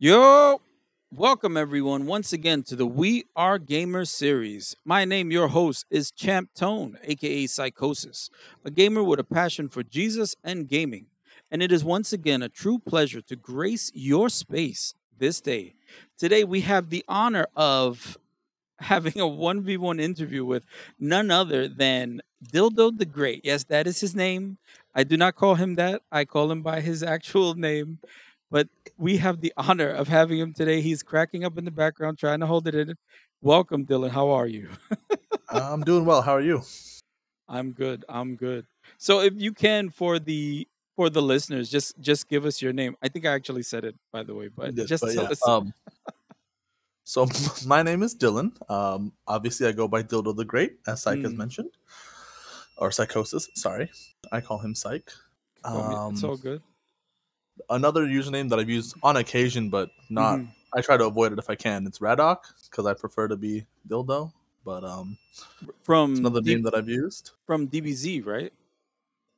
Yo, welcome everyone once again to the We Are Gamers series. My name, your host, is Champ Tone, aka Sykosys, a gamer with a passion for Jesus and gaming. And it is once again a true pleasure to grace your space this day. Today, we have the honor of having a 1v1 interview with none other than Dyldo the Great. Yes, that is his name. I do not call him that, I call him by his actual name. But we have the honor of having him today. He's cracking up in the background, trying to hold it in. Welcome, Dylan. How are you? I'm doing well. How are you? I'm good. I'm good. So if you can for the for the listeners, just just give us your name. I think I actually said it by the way, but Yes, just but tell yeah. us. Um, so my name is Dylan. Um, obviously I go by Dyldo the Great, as Psych has Mm. mentioned, or Sykosys. Sorry, I call him Psych. Me- it's Um, all good. Another username that I've used on occasion, but not. Mhm. I try to avoid it if I can. It's Raddoc because I prefer to be Dyldo. But um, From it's another D- name that I've used. from DBZ, right?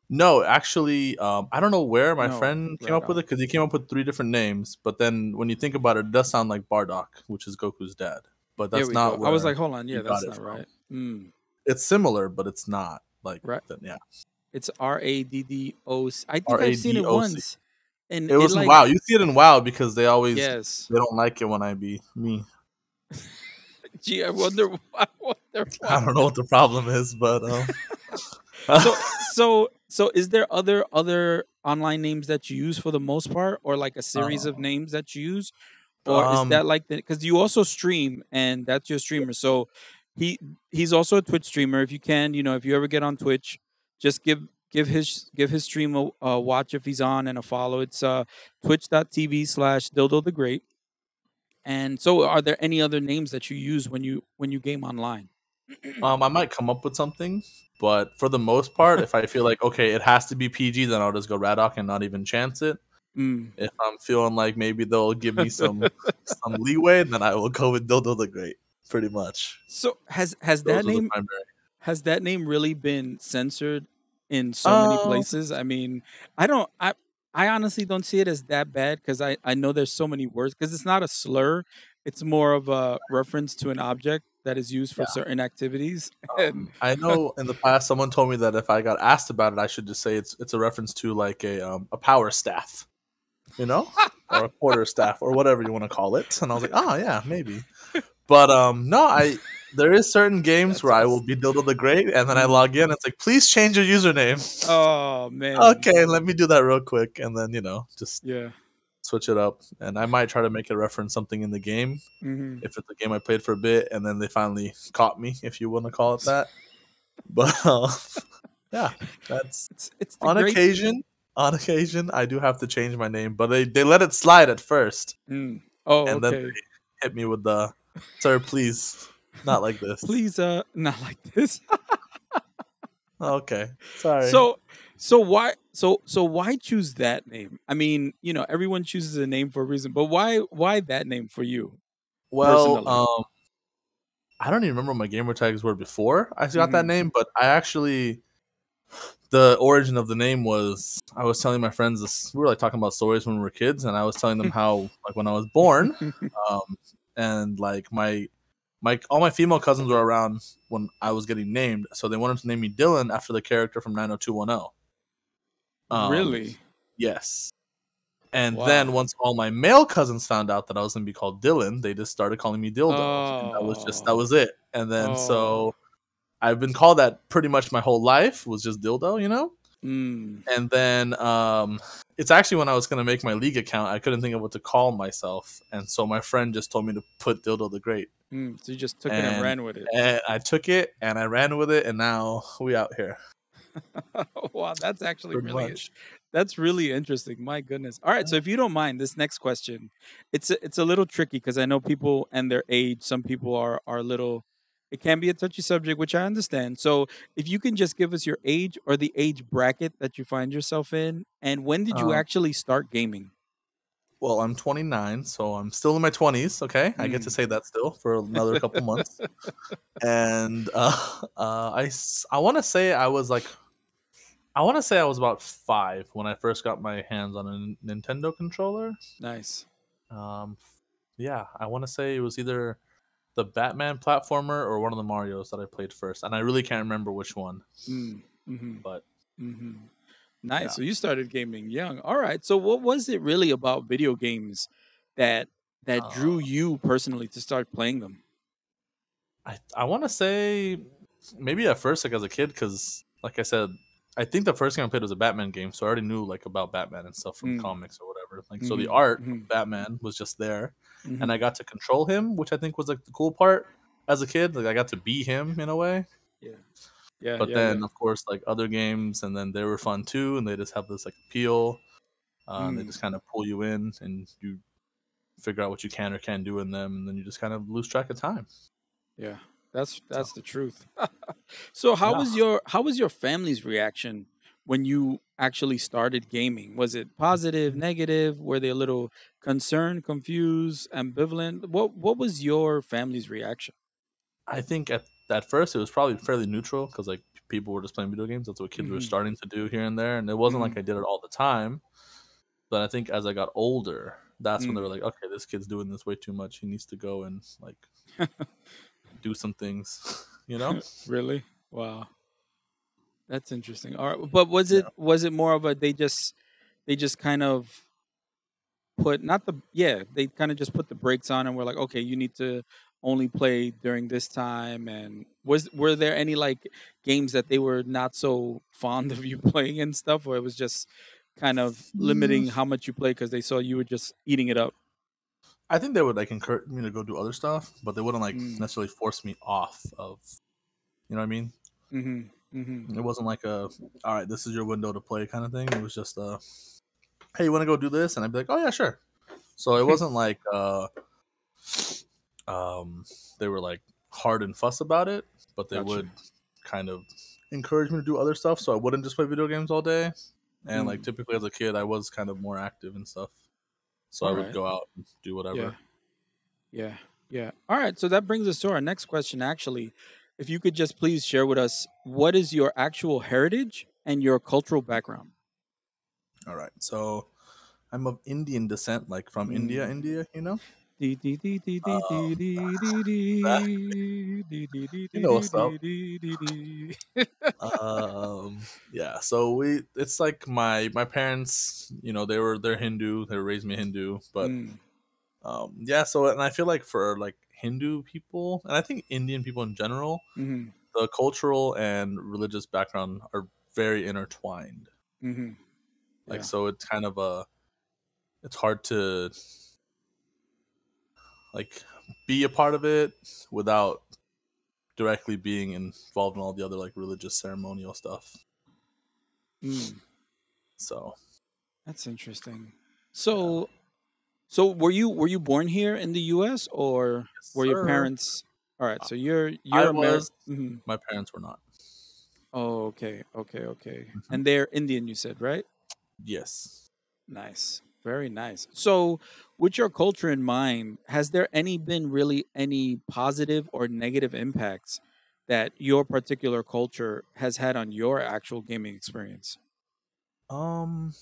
No, actually, um, I don't know where my No, friend came up with it because he came up with three different names. But then when you think about it, it does sound like Bardock, which is Goku's dad. But that's not. I was like, hold on, yeah, that's not from. right. Mm. it's similar, but it's not like Right. that. Yeah, It's R A D D O C. I think I've seen it once. And it was like, WoW. You see it in WoW because they always Yes. they don't like it when I be me. Gee, I wonder. I wonder. I don't know what the problem is, but um, So, so, so, is there other other online names that you use for the most part, or like a series of Uh, names that you use, or is um, that like the? Because you also stream, and that's your streamer. So, he he's also a Twitch streamer. If you can, you know, if you ever get on Twitch, just give give his give his stream a, a watch if he's on and a follow. It's uh twitch.tv slash dyldo the great. And so, are there any other names that you use when you when you game online? um, I might come up with something, but for the most part, if I feel like okay, it has to be PG, then I'll just go Raddoc and not even chance it. Mm. If I'm feeling like maybe they'll give me some some leeway, then I will go with Dyldo the Great. Pretty much. So has has Those that name has that name really been censored in so many Uh, places? I mean, I don't I I honestly don't see it as that bad because I I know there's so many words because it's not a slur. It's more of a reference to an object that is used for Yeah. certain activities. And Um, I know in the past someone told me that if I got asked about it, I should just say it's it's a reference to like a um, a power staff, you know, or a quarter staff or whatever you want to call it. And I was like, oh yeah, maybe. But um, no, I there is certain games That's where I will be Dyldo the Great, and then I log in. It's like, please change your username. oh man. Okay, let me do that real quick, and then you know just Yeah. switch it up. And I might try to make a reference something in the game hmm if it's a game I played for a bit, and then they finally caught me, if you want to call it that. But uh, yeah, that's It's it's on great. occasion. On occasion, I do have to change my name, but they, they let it slide at first, Mm. Oh, and then they hit me with the, "Sir, please, not like this." Please, uh, not like this. Okay, sorry. So so why so so why choose that name? I mean, you know, everyone chooses a name for a reason, but why why that name for you? well, personally. um, I don't even remember what my gamer tags were before I got that Mhm. name, but I actually the origin of the name was I was telling my friends this. We were like talking about stories when we were kids, and I was telling them how like when I was born, um, and like my my all my female cousins were around when I was getting named, so they wanted to name me Dylan after the character from 90210. Um, really? Yes. And then once all my male cousins found out that I was gonna be called Dylan, they just started calling me Dildo. And that was just that Oh. was it. And then Oh. so I've been called that pretty much my whole life was just Dildo, you know. Mm. And then um, it's actually when I was gonna make my league account, I couldn't think of what to call myself, and so my friend just told me to put Dyldo the Great, Mm. So you just took it and And- ran with it. and I took it and I ran with it, and now we out here. wow, that's actually Pretty really much. that's really interesting. My goodness. All right, so if you don't mind, this next question, it's a, it's a little tricky because I know people and their age. Some people are are a little. It can be a touchy subject, which I understand. So if you can just give us your age or the age bracket that you find yourself in, and when did you Uh, actually start gaming? Well, I'm 29, so I'm still in my 20s. Okay, I get to Mm. say that still for another couple months. And uh, uh, I I want to say I was like, I want to say I was about five when I first got my hands on a Nintendo controller. Nice. Um, yeah, I want to say it was either the Batman platformer or one of the Mario's that I played first, and I really can't remember which one. Mm, hmm But hmm Nice. yeah, So you started gaming young. All right. So what was it really about video games that that drew uh, you personally to start playing them? I I want to say maybe at first like as a kid because like I said, I think the first game I played was a Batman game, so I already knew like about Batman and stuff from Mm, comics or whatever. Like so, the hmm art hmm of Batman was just there, and I got to control him, which I think was like the cool part as a kid. Like I got to be him in a way. Yeah. Yeah. But Yeah. Yeah. then of course like other games, and then they were fun too, and they just have this like appeal. Uh, and they Mm, just kind of pull you in, and you figure out what you can or can't do in them, and then you just kind of lose track of time. yeah. That's So that's the truth. so how yeah. was your how was your family's reaction when you actually started gaming? Was it positive, negative? Were they a little concerned, confused, ambivalent? What what was your family's reaction? I think at at first it was probably fairly neutral because like people were just playing video games. That's what kids were hmm starting to do here and there, and it wasn't hmm like I did it all the time. But I think as I got older, that's when they were Mm. like, okay, this kid's doing this way too much. He needs to go and like do some things, you know? really? Wow. That's interesting. All right, but was it Yeah. was it more of a they just they just kind of put not the yeah they kind of just put the brakes on and were like okay you need to only play during this time and was were there any like games that they were not so fond of you playing and stuff or it was just kind of Mm, limiting how much you play because they saw you were just eating it up I think they would like encourage me to go do other stuff, but they wouldn't like mm, necessarily force me off of, you know what I mean? mm-hmm mm-hmm It wasn't like a, all right, this is your window to play kind of thing. It was just uh, hey, you want to go do this? And I'd be like, oh yeah, sure. So it wasn't like uh, um, they were like hard and fuss about it, but they gotcha would kind of encourage me to do other stuff, so I wouldn't just play video games all day. And like mm. typically as a kid, I was kind of more active and stuff, so I would right go out and do yeah whatever. Yeah, yeah. All right, so that brings us to our next question. Actually, if you could just please share with us what is your actual heritage and your cultural background. All right, so I'm of Indian descent, like from India, Mm. India, you know. Um, dee, you know what's up. um yeah so we it's like my my parents you know they were they're hindu they raised me hindu but Mm, um yeah so and i feel like for like hindu people and i think indian people in general mhm, the cultural and religious background are very intertwined mhm. like Yeah. so it's kind of a it's hard to like be a part of it without directly being involved in all the other like religious ceremonial stuff Mm, so that's interesting. So, so were you were you born here in the U.S. or yes were your sir parents? All right, so you're you're American. was. My parents were not. Oh, okay, okay, okay. Mhm. And they're Indian, you said, right? Yes. Nice. Very nice. So, with your culture in mind, has there any been really any positive or negative impacts that your particular culture has had on your actual gaming experience? Um,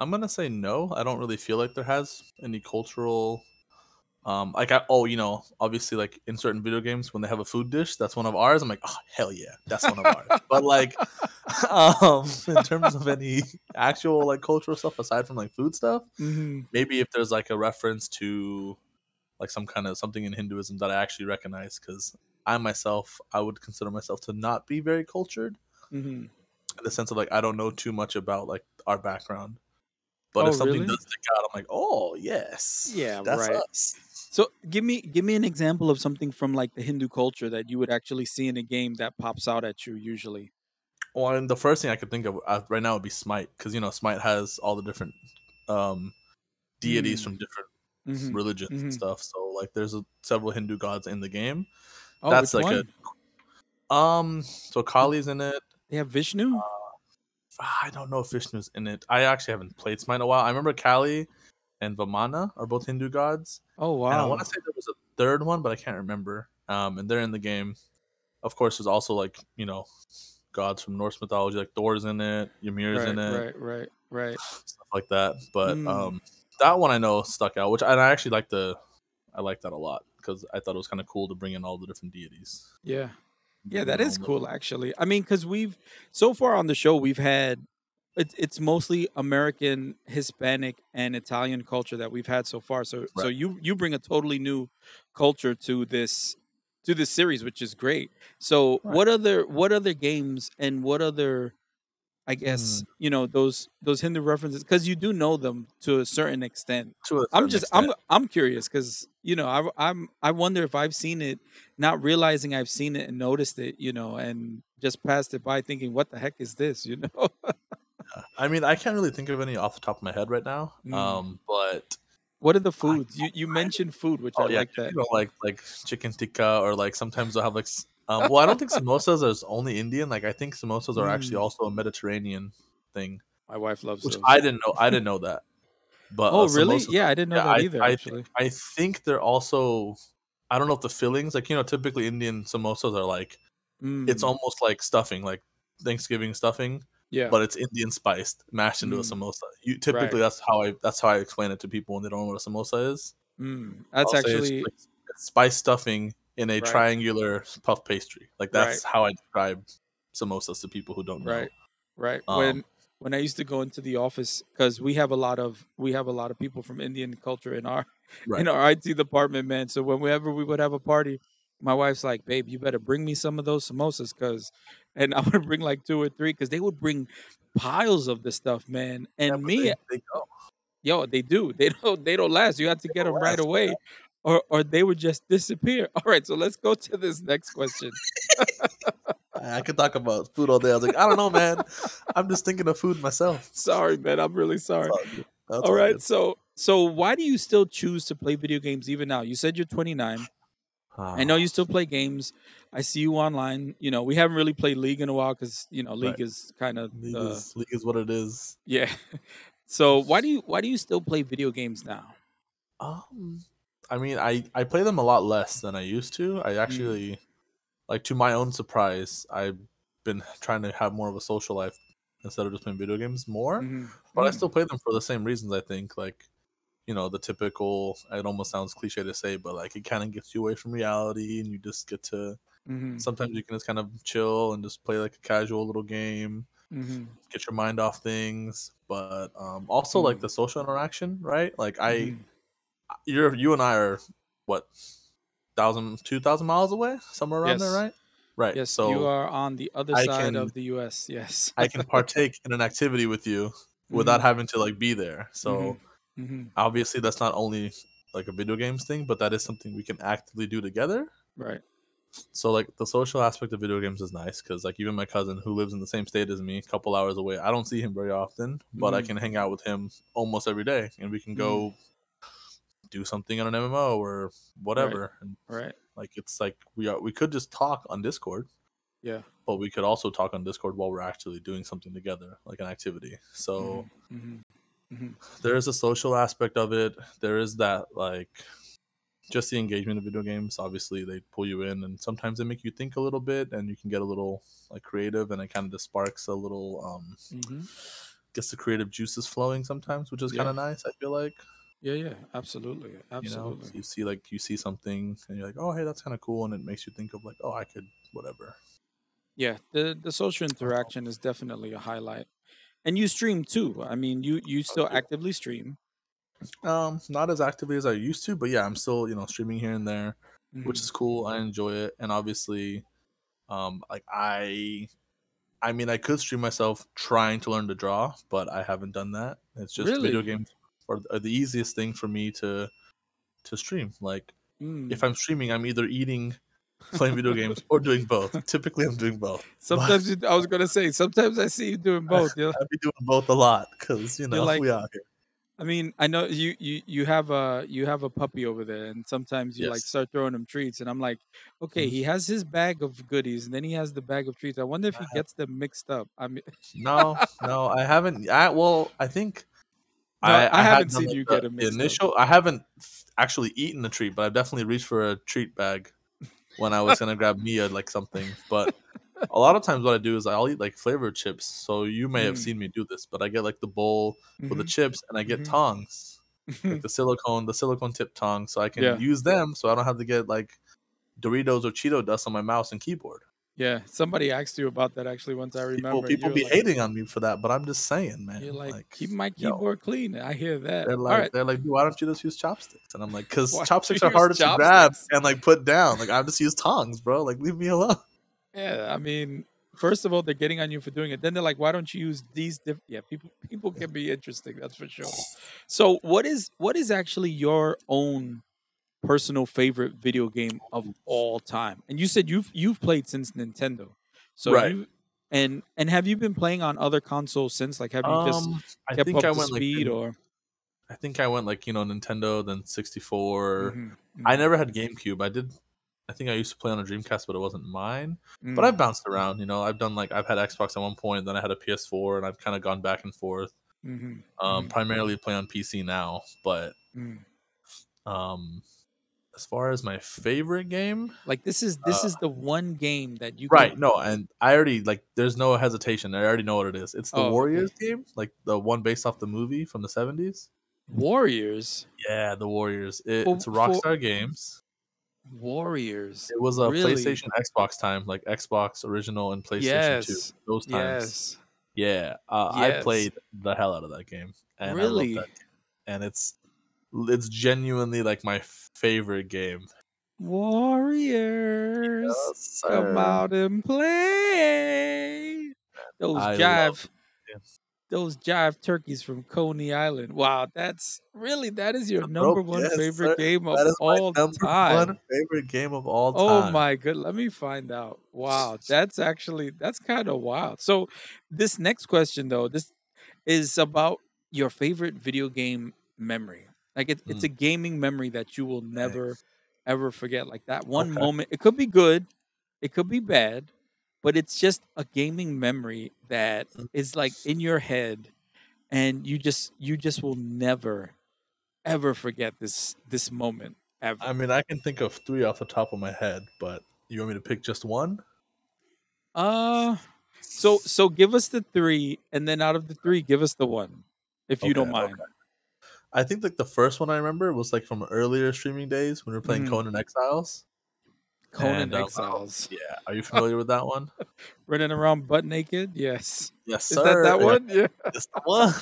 I'm gonna say no. I don't really feel like there has any cultural. Um, like I oh you know obviously like in certain video games when they have a food dish that's one of ours I'm like oh hell yeah that's one of ours but like um in terms of any actual like cultural stuff aside from like food stuff hmm maybe if there's like a reference to like some kind of something in Hinduism that I actually recognize because I myself I would consider myself to not be very cultured hmm in the sense of like I don't know too much about like our background. But Oh, if something really? does stick out, I'm like, oh yes, Yeah, that's right. us. So, give me give me an example of something from like the Hindu culture that you would actually see in a game that pops out at you usually. Well, and the first thing I could think of uh, right now would be Smite because you know Smite has all the different um, deities Mm. from different hmm religions and hmm stuff. So like, there's a, several Hindu gods in the game. Oh, That's like one? a um. So Kali's in it. They have Vishnu. Uh, I don't know if Vishnu's in it. I actually haven't played Smite in a while. I remember Kali and Vamana are both Hindu gods. Oh, wow! and I want to say there was a third one, but I can't remember. Um, and they're in the game. Of course, there's also like you know, gods from Norse mythology, like Thor's in it, Ymir's Right, in it, right, right, right. stuff like that. But Mm. um, that one I know stuck out, which and I actually like the I like that a lot because I thought it was kind of cool to bring in all the different deities. Yeah. Yeah, that is cool um, actually. I mean, because we've so far on the show we've had it's it's mostly American, Hispanic, and Italian culture that we've had so far. So so you you bring a totally new culture to this to this series, which is great. So Right. what other what other games and what other I guess Hmm. you know those those Hindu references because you do know them to a certain extent. To a I'm just extent. I'm I'm curious because you know I I'm I wonder if I've seen it, not realizing I've seen it and noticed it, you know, and just passed it by thinking, what the heck is this, you know? I mean, I can't really think of any off the top of my head right now. Mm. Um, but what are the foods? You you mentioned food, which I oh yeah, like that. you know, like like chicken tikka or like sometimes they'll have like. S- Um, well, I don't think samosas is only Indian. Like I think samosas are actually Mm. also a Mediterranean thing, My wife loves which those. I didn't know. I didn't know that. But oh uh, really? samosas- Yeah, I didn't know yeah, that I- either. I actually, I think they're also. I don't know if the fillings, like you know, typically Indian samosas are like it's Mm, almost like stuffing, like Thanksgiving stuffing, yeah. but it's Indian spiced, mashed into a Mm. samosa. You typically that's how I that's how I explain it to people when they don't know what a samosa is. Mm, that's I'll say it's actually like spice stuffing in a Right. triangular puff pastry. Like that's Right. how I describe samosas to people who don't know. right, right. Um, when when I used to go into the office because we have a lot of we have a lot of people from Indian culture in our Right. in our IT department, man. So whenever we would have a party, my wife's like, "Babe, you better bring me some of those samosas, cause," and I would bring like two or three, cause they would bring piles of the stuff, man. And Yeah, me, they, they go. yo, they do. They don't. They don't last. You have to get don't them right away, or or they would just disappear. All right, so let's go to this next question. I could talk about food all day. I was like, I don't know, man. I'm just thinking of food myself. Sorry, man. I'm really sorry. all. All right, good. so so why do you still choose to play video games even now? You said you're 29. I know Ah, you still play games. I see you online. You know, we haven't really played League in a while because you know League Right. is kind of league, uh, is, league is what it is. yeah. So why do you why do you still play video games now? Um, I mean, I I play them a lot less than I used to. Mm. I actually, like, to my own surprise, I've been trying to have more of a social life instead of just playing video games more. Mhm. But I Mm. still play them for the same reasons. I think, like, you know, the typical. It almost sounds cliche to say, but like, it kind of gets you away from reality, and you just get to. Mhm. Sometimes you can just kind of chill and just play like a casual little game, Mhm. get your mind off things. But um, also like Mm. the social interaction, right? Like I Mhm. You're you and I are what thousand two thousand miles away, somewhere around there, right? Right. Yes, so you are on the other I side can- of the U.S. Yes. I can partake in an activity with you without Mhm. having to like be there. So Mhm. obviously that's not only like a video games thing, but that is something we can actively do together. Right. So like the social aspect of video games is nice because like even my cousin who lives in the same state as me, a couple hours away, I don't see him very often, but I Mhm. can hang out with him almost every day, and we can go do something on an MMO or whatever. And Right. like it's like we are we could just talk on Discord, Yeah. but we could also talk on Discord while we're actually doing something together, like an activity. So Mhm. Mhm. there is a social aspect of it. There is that like just the engagement of video games. Obviously, they pull you in, and sometimes they make you think a little bit, and you can get a little like creative, and it kind of just sparks a little um Mhm. gets the creative juices flowing sometimes, which is Yeah. kind of nice. I feel like Yeah. Yeah. Absolutely. you know Absolutely. you see like you see something, and you're like, oh hey, that's kind of cool, and it makes you think of like, oh I could whatever. Yeah, the the social interaction is definitely a highlight. And you stream too. I mean, you you still do. actively stream. Um, not as actively as I used to, but yeah, I'm still you know streaming here and there. which Mhm. is cool. I enjoy it, and obviously, um, like I, I mean, I could stream myself trying to learn to draw, but I haven't done that. It's just video Really? games are, are the easiest thing for me to to stream. Like Mm. if I'm streaming, I'm either eating, playing video games, or doing both. Typically, I'm doing both. Sometimes you, I was gonna say sometimes I see you doing both. Yeah. I be doing both a lot because you know like- we out here. I mean, I know you you you have a you have a puppy over there, and sometimes you like start throwing him treats, and I'm like, okay, Mhm. he has his bag of goodies, and then he has the bag of treats. I wonder if he Uh-huh. gets them mixed up. I mean, No, no, I haven't. I well, I think No, I had haven't seen you the- get the mixed up. initial. I haven't actually eaten a treat, but I've definitely reached for a treat bag when I was gonna grab Mia like something. But a lot of times, what I do is I'll eat like flavored chips. So you may have Mm. seen me do this, but I get like the bowl with the Mhm, chips, and I get Mhm. tongs, like the silicone, the silicone tip tongs, so I can Yeah. use them, so I don't have to get like Doritos or Cheeto dust on my mouse and keyboard. Yeah, somebody asked you about that actually once. I remember. people You be like, hating on me for that, but I'm just saying, man. You're like, like keep my yo. keyboard clean. I hear that. They're like, right. they're like, why don't you just use chopsticks? And I'm like, because chopsticks are harder use to grab and like put down. Like I just use tongs, bro. Like leave me alone. Yeah, I mean, first of all, they're getting on you for doing it. Then they're like, "Why don't you use these?" Diff-? Yeah, people people can be interesting. That's for sure. So, what is what is actually your own personal favorite video game of all time? And you said you've you've played since Nintendo. So Right. you and and have you been playing on other consoles since? Like, have you just Um, I think up I went like speed in- or? I think I went like you know Nintendo, then 64. Mhm, I mhm, never had GameCube. I did. I think I used to play on a Dreamcast, but it wasn't mine. But mm, I've bounced around. You know, I've done like I've had Xbox at one point, then I had a PS4, and I've kind of gone back and forth. mhm, Um, mhm, primarily play on PC now, but mm. um, as far as my favorite game, Like this is this Uh, is the one game that you right? can- No, and I already like. There's no hesitation. I already know what it is. It's the Oh, okay. Warriors game, like the one based off the movie from the 70s. Warriors. Yeah, the Warriors. It, For- it's for- Rockstar Games. Warriors. It was a Really? PlayStation, Xbox time, like Xbox original and PlayStation Two. Those times. Yes. Yeah, uh, I played the hell out of that game, and Really? I love that game. And it's it's genuinely like my favorite game. Warriors. Yes, Come out and play. Those I jive it. those jive turkeys from Coney Island. Wow, that's really that is your number one yes, favorite sir. game of That is all time. one favorite game of all oh time. Oh my good. Let me find out. Wow, that's actually that's kind of wild. So this next question though, this is about your favorite video game memory. Like it, Hmm. it's a gaming memory that you will never ever forget. Like that one Okay. moment. It could be good, it could be bad, but it's just a gaming memory that Mm. like in your head and you just you just will never ever forget this this moment ever. I mean, I can think of three off the top of my head, but you want me to pick just one? Uh so so give us the three, and then out of the three, give us the one, if you don't mind. okay. I think like the first one I remember was like from earlier streaming days when we were playing Mhm. Conan Exiles. Conan And, um, Exiles, Yeah, are you familiar with that one? running around butt naked. Yes, Yes, is sir. that that one? Yeah. It's the one.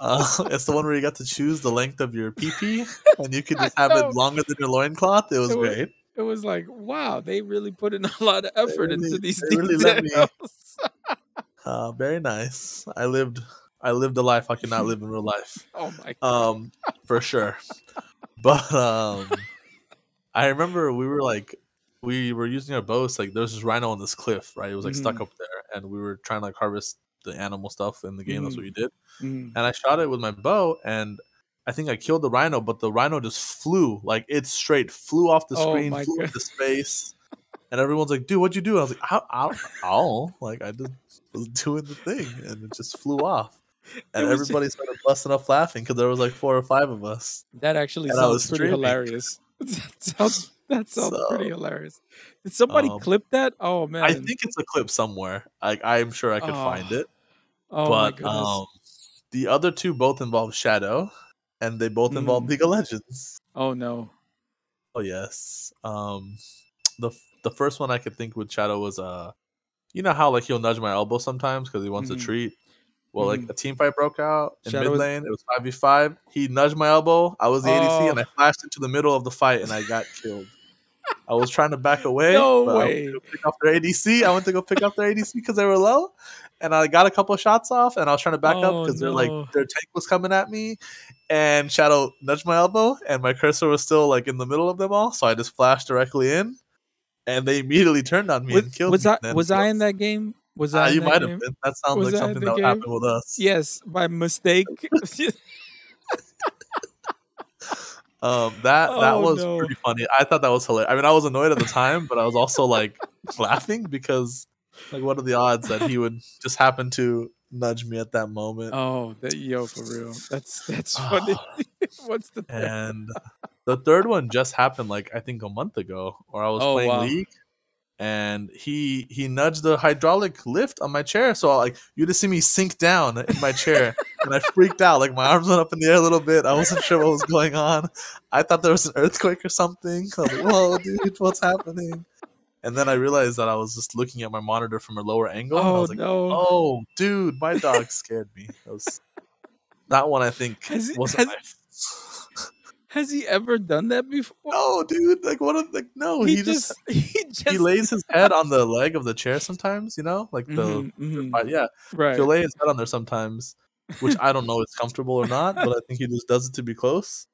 uh, it's the one where you got to choose the length of your PP, and you could just have it longer than your loincloth. It was It was- great. It was like, wow, they really put in a lot of effort really- into these they really let me- details. Uh, very nice. I lived. I lived a life I could not live in real life. oh my god. um for sure but um i remember we were like we were using our boats like there was this rhino on this cliff right it was like stuck Mhm. up there and we were trying to like harvest the animal stuff in the game that's what you did Mm. and i shot it with my bow and i think i killed the rhino but the rhino just flew like it straight flew off the Oh screen my flew God. into space and everyone's like dude what'd you do and i was like i i oh like i just was doing the thing and it just flew off and It was ju- everybody started busting up laughing because there was like four or five of us That actually and sounds pretty streaming. hilarious. that sounds that sounds pretty hilarious. Did somebody um, clip that? Oh man. I think it's a clip somewhere. Like I'm sure I could find Oh, it. oh my but goodness. um, the other two both involve Shadow, and they both involve Mm. League of Legends. oh no. Oh yes. Um, the the first one I could think with Shadow was uh, you know how like he'll nudge my elbow sometimes because he wants Mhm. a treat. Well, like Mhm. a team fight broke out in Shadow mid lane. It was five v five. He nudged my elbow. I was the ADC, and Oh. I flashed into the middle of the fight, and I got killed. I was trying to back away. No but I went way. to go pick up their ADC. I went to go pick up their ADC because they were low, and I got a couple of shots off. And I was trying to back up Oh, because they're like their tank was coming at me, and Shadow nudged my elbow, and my cursor was still like in the middle of them all. So I just flashed directly in, and they immediately turned on me Was, and killed was me. I was I in that game? Was Ah, I in you that might game? have been. That sounds Was like in something that would game? happen with us. Yes, by mistake. Um, that that Oh, was no. pretty funny. I thought that was hilarious. I mean, I was annoyed at the time, but I was also like laughing because, like, what are the odds that he would just happen to nudge me at that moment? oh, that yo for real. That's that's funny. What's the third? and the third one just happened like I think a month ago, or I was Oh, playing wow. League, and he he nudged the hydraulic lift on my chair. So I, like you just see me sink down in my chair, and I freaked out. Like my arms went up in the air a little bit. I wasn't sure what was going on. I thought there was an earthquake or something. I was like, "Whoa, dude, what's happening?" And then I realized that I was just looking at my monitor from a lower angle. and I Oh was like, no! "Oh, dude, my dog scared me." That was that one. I think Has wasn't has- my. Has he ever done that before? No, dude. Like what? A, like no. he, He, just, just, he just he lays his head on the leg of the chair sometimes. You know, like the Mhm, mhm, uh, yeah. right. He'll lay his head on there sometimes, which I don't know if it's comfortable or not, but I think he just does it to be close.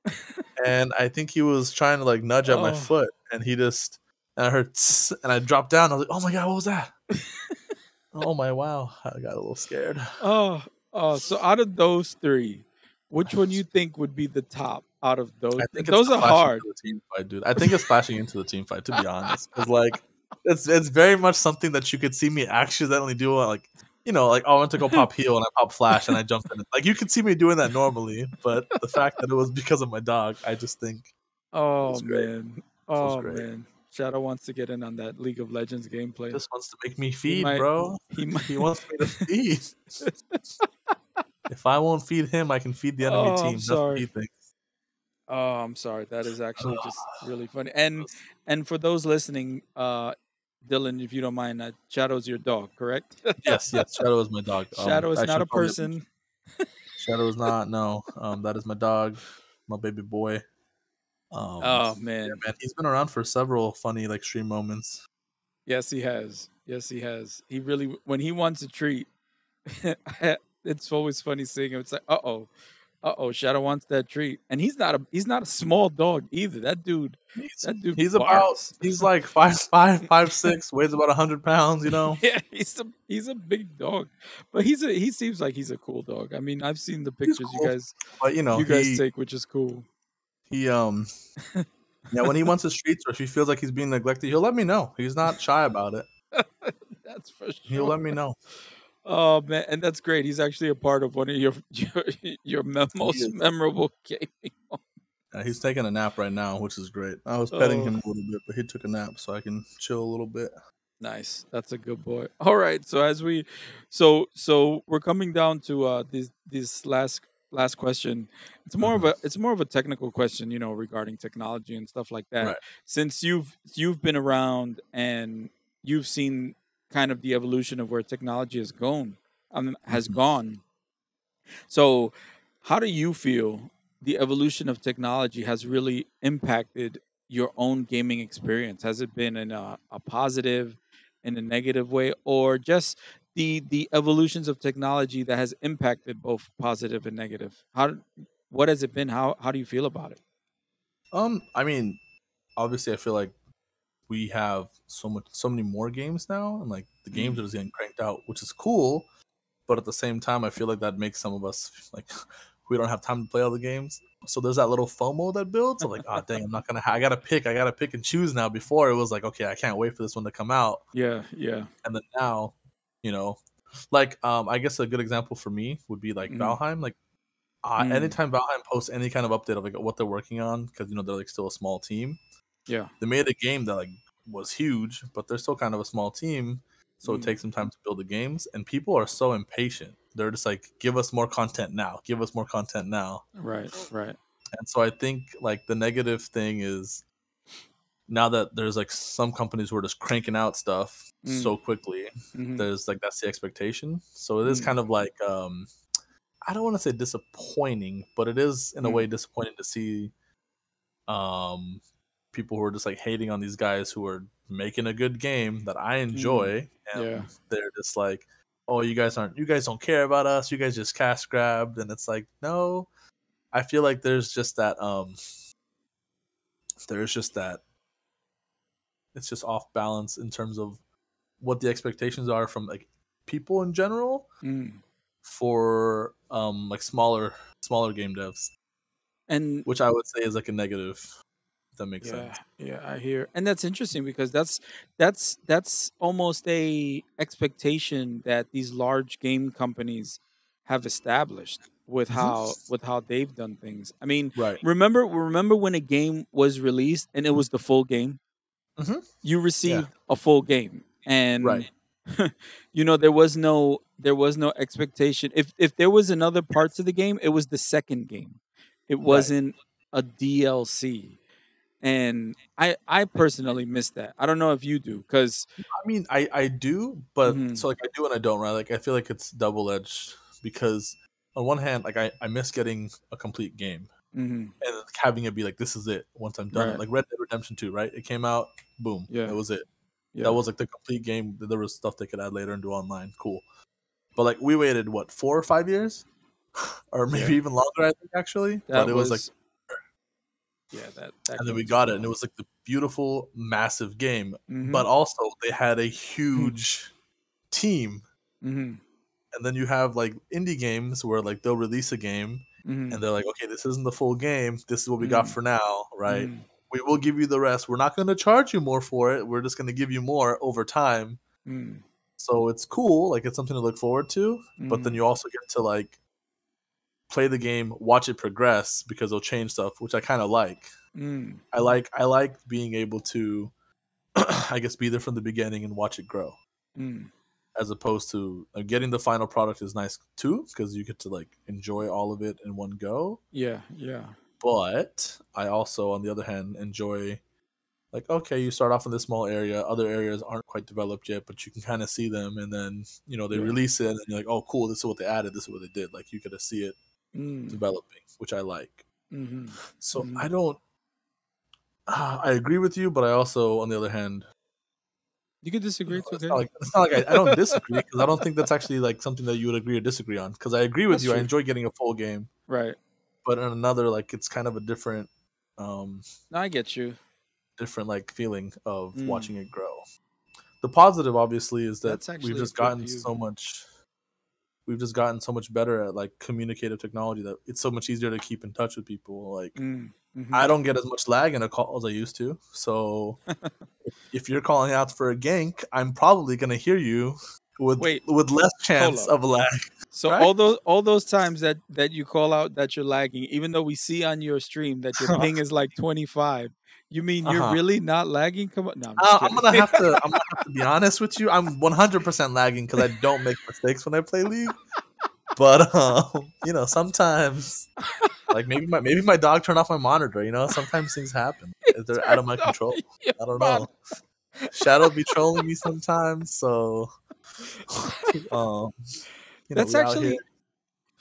And I think he was trying to like nudge at my Oh. foot, and he just and I heard "Tss," and I dropped down. I was like, "Oh my god, what was that?" oh my wow, I got a little scared. Oh, oh. So out of those three, which one you think would be the top out of those? I think those are hard. team fight, dude. I think it's flashing into the team fight, to be honest, because like it's it's very much something that you could see me accidentally do, uh, like. You know, like oh, I went to go pop heel and I pop flash and I jumped in. Like you could see me doing that normally, but the fact that it was because of my dog, I just think Oh man. Oh man. Shadow wants to get in on that League of Legends gameplay. just wants to make me feed, might- bro. he might. He wants me to feed. if I won't feed him, I can feed the enemy Oh, I'm team. That's sorry. Oh, I'm sorry. That is actually just really funny. And and for those listening, uh, Dylan, if you don't mind, uh, Shadow's your dog, correct? yes, yes. Shadow is my dog. Um, Shadow is not a person. Shadow is not. No, um, that is my dog, my baby boy. Um, Oh yeah, man. man, he's been around for several funny like stream moments. Yes, he has. Yes, he has. He really, when he wants a treat, it's always funny seeing him. It's like, uh oh, uh oh, Shadow wants that treat, and he's not a he's not a small dog either. That dude, He's, that dude, he's about barks. he's like five five five six, weighs about hundred pounds. You know. yeah, he's a he's a big dog, but he's a he seems like he's a cool dog. I mean, I've seen the pictures you guys But you know, you guys he, take, which is cool. he um yeah when he wants his treats or if he feels like he's being neglected he'll let me know he's not shy about it That's for sure. he'll let me know Oh man, and that's great. He's actually a part of one of your your, your most memorable gaming. Yeah, he's taking a nap right now which is great i was petting Oh. him a little bit but he took a nap so i can chill a little bit Nice. That's a good boy. All right. So as we so so we're coming down to uh this this last last question. It's more of a it's more of a technical question, you know, regarding technology and stuff like that. Right. Since you've you've been around and you've seen kind of the evolution of where technology has gone um, has Mhm. gone. So how do you feel the evolution of technology has really impacted your own gaming experience? Has it been in a, a positive, in a negative way, or just the the evolutions of technology that has impacted both positive and negative? How what has it been? How how do you feel about it? um i mean obviously i feel like we have so much so many more games now and like the games are just getting cranked out which is cool but at the same time i feel like that makes some of us like we don't have time to play all the games. So there's that little fomo that builds I'm like oh dang i'm not gonna ha- i gotta pick i gotta pick and choose now. Before it was like okay i can't wait for this one to come out. Yeah, yeah, and then now you know like um i guess a good example for me would be like Mhm. valheim like uh, Mm. anytime valheim posts any kind of update of like what they're working on because you know they're like still a small team yeah. they made a game that like was huge but they're still kind of a small team so Mm. it takes some time to build the games and people are so impatient they're just like give us more content now give us more content now Right, right. and so i think like the negative thing is now that there's like some companies who are just cranking out stuff Mm. so quickly Mhm. there's like that's the expectation so it is Mm. kind of like um i don't want to say disappointing but it is in a Mm. way disappointing to see um people who are just like hating on these guys who are making a good game that i enjoy and Yeah. they're just like oh you guys aren't you guys don't care about us. You guys just cash grabbed. And it's like no. I feel like there's just that um there's just that it's just off balance in terms of what the expectations are from like people in general Mm. for um like smaller smaller game devs. And which i would say is like a negative that makes yeah, sense yeah, I hear, and that's interesting because that's that's that's almost a expectation that these large game companies have established with how with how they've done things. I mean, right remember remember when a game was released and it was the full game, Mhm. you received a full game, and Right. you know there was no there was no expectation. If if there was another part to the game, it was the second game. It wasn't a DLC, and I I personally miss that. I don't know if you do, because I mean, I I do, but Mhm. so like I do and I don't, right? Like I feel like it's double edged because on one hand, like I I miss getting a complete game mhm, and having it be like this is it once I'm done. Right. Like Red Dead Redemption Two, right? It came out, boom, Yeah. that was it. yeah, That was like the complete game. There was stuff they could add later and do online, cool. But like we waited what four or five years, or maybe Yeah. even longer, I think actually. that but it was, like, yeah that, that and then we got it, and it was like the beautiful, massive game. Mhm, But also they had a huge team. Mhm, and then you have like indie games where like they'll release a game mhm, and they're like okay this isn't the full game this is what we got Mm. for now right? Mhm, we will give you the rest. We're not going to charge you more for it. We're just going to give you more over time. Mhm, so it's cool like it's something to look forward to but then mhm. you also get to like play the game watch it progress because they'll change stuff which i kind of like. Mm, i like i like being able to i guess be there from the beginning and watch it grow. Mm, as opposed to uh, getting the final product is nice too because you get to like enjoy all of it in one go. Yeah, yeah. but i also on the other hand enjoy like okay you start off in this small area other areas aren't quite developed yet but you can kind of see them and then you know they Yeah. release it and you're like oh cool this is what they added this is what they did. Like you get to see it Mm, developing which i like mhm, so Mhm. i don't uh, i agree with you but i also on the other hand You could disagree. No, It's it's okay. not like it's not like I, I don't disagree because I don't think that's actually like something that you would agree or disagree on. Because I agree with That's you, I enjoy getting a full game, right. but in another, like it's kind of a different, um, No, I get you. different like feeling of Mm. watching it grow. The positive, obviously, is that we've just gotten view. so much. We've just gotten so much better at like communicative technology that it's so much easier to keep in touch with people. Like Mm, mhm. I don't get as much lag in a call as I used to. So if, if you're calling out for a gank, I'm probably gonna hear you with Wait, with less chance of lag. So right? all those all those times that that you call out that you're lagging, even though we see on your stream that your ping is like 25, you mean you're Uh-huh. really not lagging? Come on, no, I'm, Uh, I'm gonna have to. I'm gonna have to be honest with you. I'm 100% lagging because I don't make mistakes when I play League. But um, you know, sometimes, like maybe my maybe my dog turned off my monitor. You know, sometimes things happen. They're out of my control. I don't know. Shadow be trolling me sometimes, so um, you know, That's actually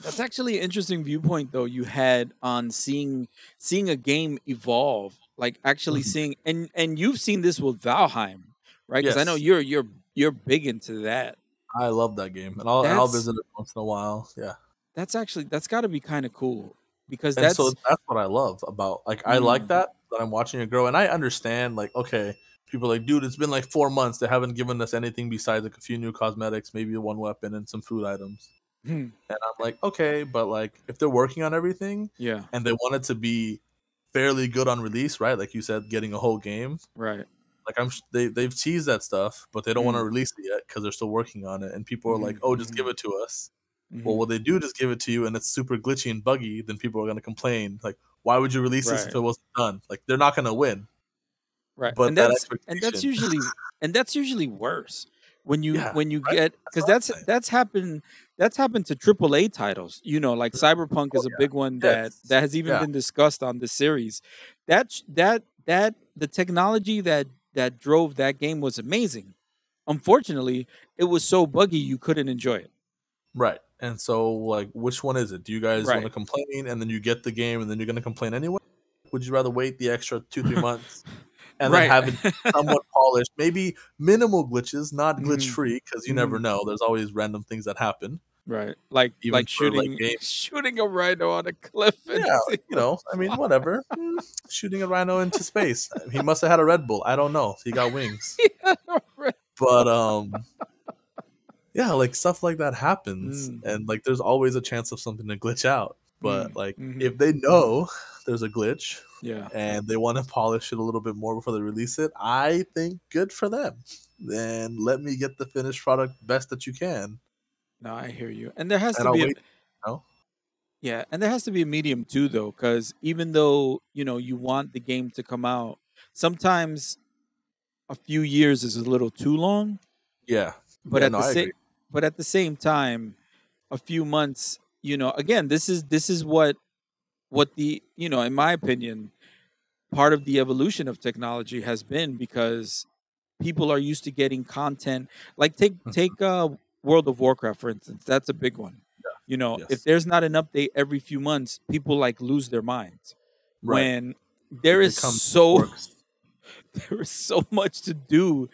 that's actually an interesting viewpoint though you had on seeing seeing a game evolve, like actually Mhm. seeing and and you've seen this with Valheim, right? Because I know you're you're you're big into that. I love that game, and I'll I'll visit it once in a while. Yeah, that's actually that's got to be kind of cool because and that's so that's what I love about like I like Mm. that that I'm watching it grow, and I understand like okay, people are like dude, it's been like four months, they haven't given us anything besides like a few new cosmetics, maybe one weapon and some food items, Hmm, and I'm like okay, but like if they're working on everything yeah, and they want it to be fairly good on release, right? Like you said, getting a whole game. right. Like I'm, they they've teased that stuff, but they don't want to release it yet because they're still working on it. And people are like, Mhm, "Oh, just give mhm. it to us." Mhm. Well, what they do just give it to you, and it's super glitchy and buggy. Then people are gonna complain, like, "Why would you release this if it wasn't done?" Like, they're not gonna win. right But and that that's and that's usually and that's usually worse when you Yeah, when you right? get because that's that's happened that's happened to AAA titles you know like cyberpunk Oh, is a yeah. big one that Yes. that has even Yeah. been discussed on the series that that that the technology that that drove that game was amazing unfortunately it was so buggy you couldn't enjoy it Right. And so, like, which one is it? Do you guys want to complain, and then you get the game, and then you're gonna complain anyway? Would you rather wait the extra two, three months, and then have it somewhat polished, maybe minimal glitches, not Mhm. glitch free, because you never Mhm. know. There's always random things that happen. right like Even like for, like, shooting shooting a rhino on a cliff and Yeah, You know, I mean, whatever. Mm, Shooting a rhino into space. He must have had a Red Bull. I don't know. He got wings. But um, yeah, like stuff like that happens, Mm. and like there's always a chance of something to glitch out. But Mm, like, mhm. if they know there's a glitch yeah and they want to polish it a little bit more before they release it, I think good for them. Then let me get the finished product best that you can. No, I hear you. And there has And to I'll be a, wait, know? yeah, and there has to be a medium too though cuz even though, you know, you want the game to come out, sometimes a few years is a little too long, Yeah. but Yeah, at no, the same but at the same time, a few months, you know, again, this is this is what what the you know, in my opinion, part of the evolution of technology has been because people are used to getting content like take Mhm. take uh World of Warcraft for instance. That's a big one. You know, if there's not an update every few months, people like lose their minds. Right. When there is so there is so much to do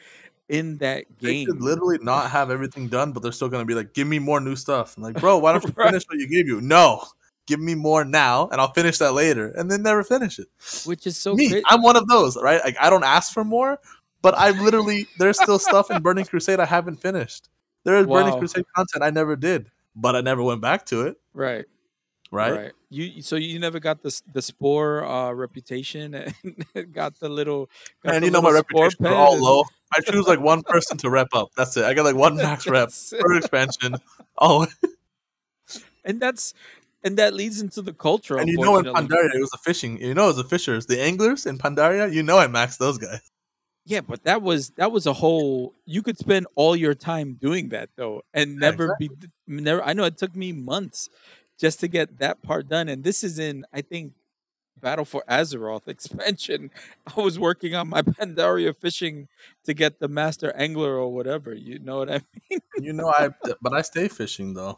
in that They could game. literally not have everything done, but they're still gonna be like, "Give me more new stuff." I'm like, bro, why don't you Right. finish what you gave you? No, give me more now, and I'll finish that later, and then never finish it. Which is so Me, great. I'm one of those, right? Like, I don't ask for more, but I literally there's still stuff in Burning Crusade I haven't finished. There is Burning Crusade content I never did, but I never went back to it. Right. Right? right. You so you never got the the spore uh, reputation and got the little got And the you know my reputation all low. I choose like one person to wrap up. That's it. I got like one max rep That's per expansion. Oh, and that's and that leads into the culture. and you know in. Pandaria it was the fishing. You know it was the fishers, the anglers in Pandaria. You know I maxed those guys. Yeah, but that was that was a whole. You could spend all your time doing that though, and Yeah, never be never. I know it took me months just to get that part done, and this is in I think Battle for Azeroth expansion. I was working on my Pandaria fishing to get the master angler or whatever. You know what I mean? You know I, but I stay fishing though.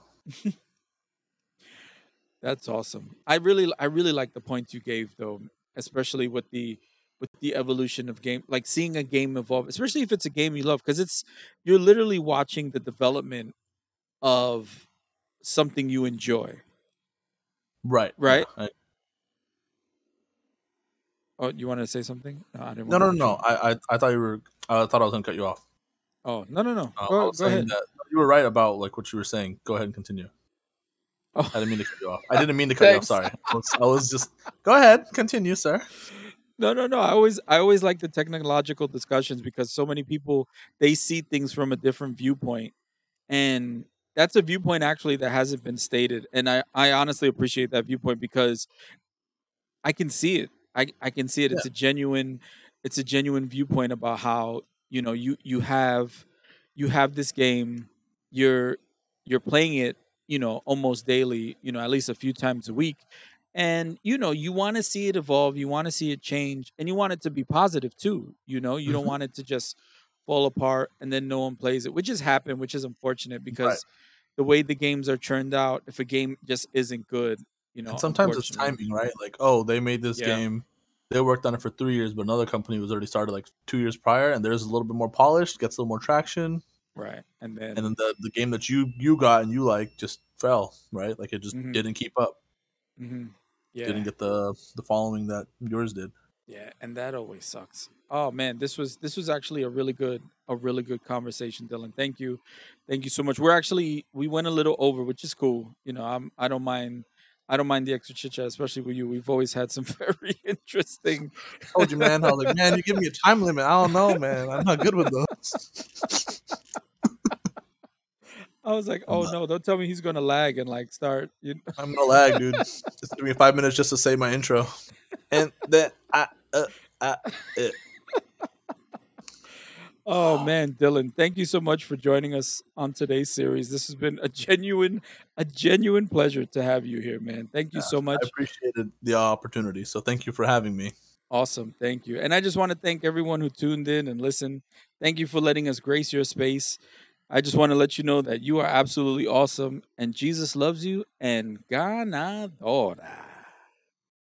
That's awesome. I really I really like the points you gave though, especially with the with the evolution of game like seeing a game evolve, especially if it's a game you love cuz it's you're literally watching the development of something you enjoy. Right. Right. I- Oh, you want to say something? No, I didn't no, no, no. I, I, I thought you were. I thought I was gonna cut you off. Oh, no, no, no. Uh, Go, go ahead. that you were right about like what you were saying. Go ahead and continue. Oh. I didn't mean to cut you off. I didn't mean to cut you off. Sorry. I was, I was just. Go ahead. Continue, sir. No, no, no. I always I always like the technological discussions because so many people they see things from a different viewpoint. And that's a viewpoint actually that hasn't been stated. And I, I honestly appreciate that viewpoint because I can see it. I, I can see it. It's a genuine it's a genuine viewpoint about how, you know, you you have you have this game, you're you're playing it, you know, almost daily, you know, at least a few times a week. And you know you want to see it evolve you want to see it change and you want it to be positive too you know? You don't Mhm. want it to just fall apart and then no one plays it which has happened which is unfortunate because the way the games are churned out if a game just isn't good you know and sometimes it's timing, right? Like, oh, they made this Yeah. game. They worked on it for three years, but another company was already started like two years prior, and theirs is a little bit more polished, gets a little more traction, right and then and then the, the game that you you got and you like just fell, right? Like it just Mhm. didn't keep up, mhm, yeah didn't get the the following that yours did. Yeah, and that always sucks. Oh man, this was this was actually a really good a really good conversation, Dylan. Thank you, thank you so much. We're actually we went a little over, which is cool. You know, I'm I don't mind I don't mind the extra chit chat, especially with you. We've always had some very interesting. I told you, man. I was like, man, you give me a time limit. I don't know, man. I'm not good with those. I was like, oh no, don't tell me he's gonna lag and like start. You know? I'm gonna lag, dude. Just give me five minutes just to say my intro, and then I, uh, uh, uh. Oh man, Dylan, thank you so much for joining us on today's series. This has been a genuine a genuine pleasure to have you here, man. Thank you Yeah, so much. I appreciated the opportunity. So thank you for having me. Awesome. Thank you. And I just want to thank everyone who tuned in and listened. Thank you for letting us grace your space. I just want to let you know that you are absolutely awesome and Jesus loves you and ganadora.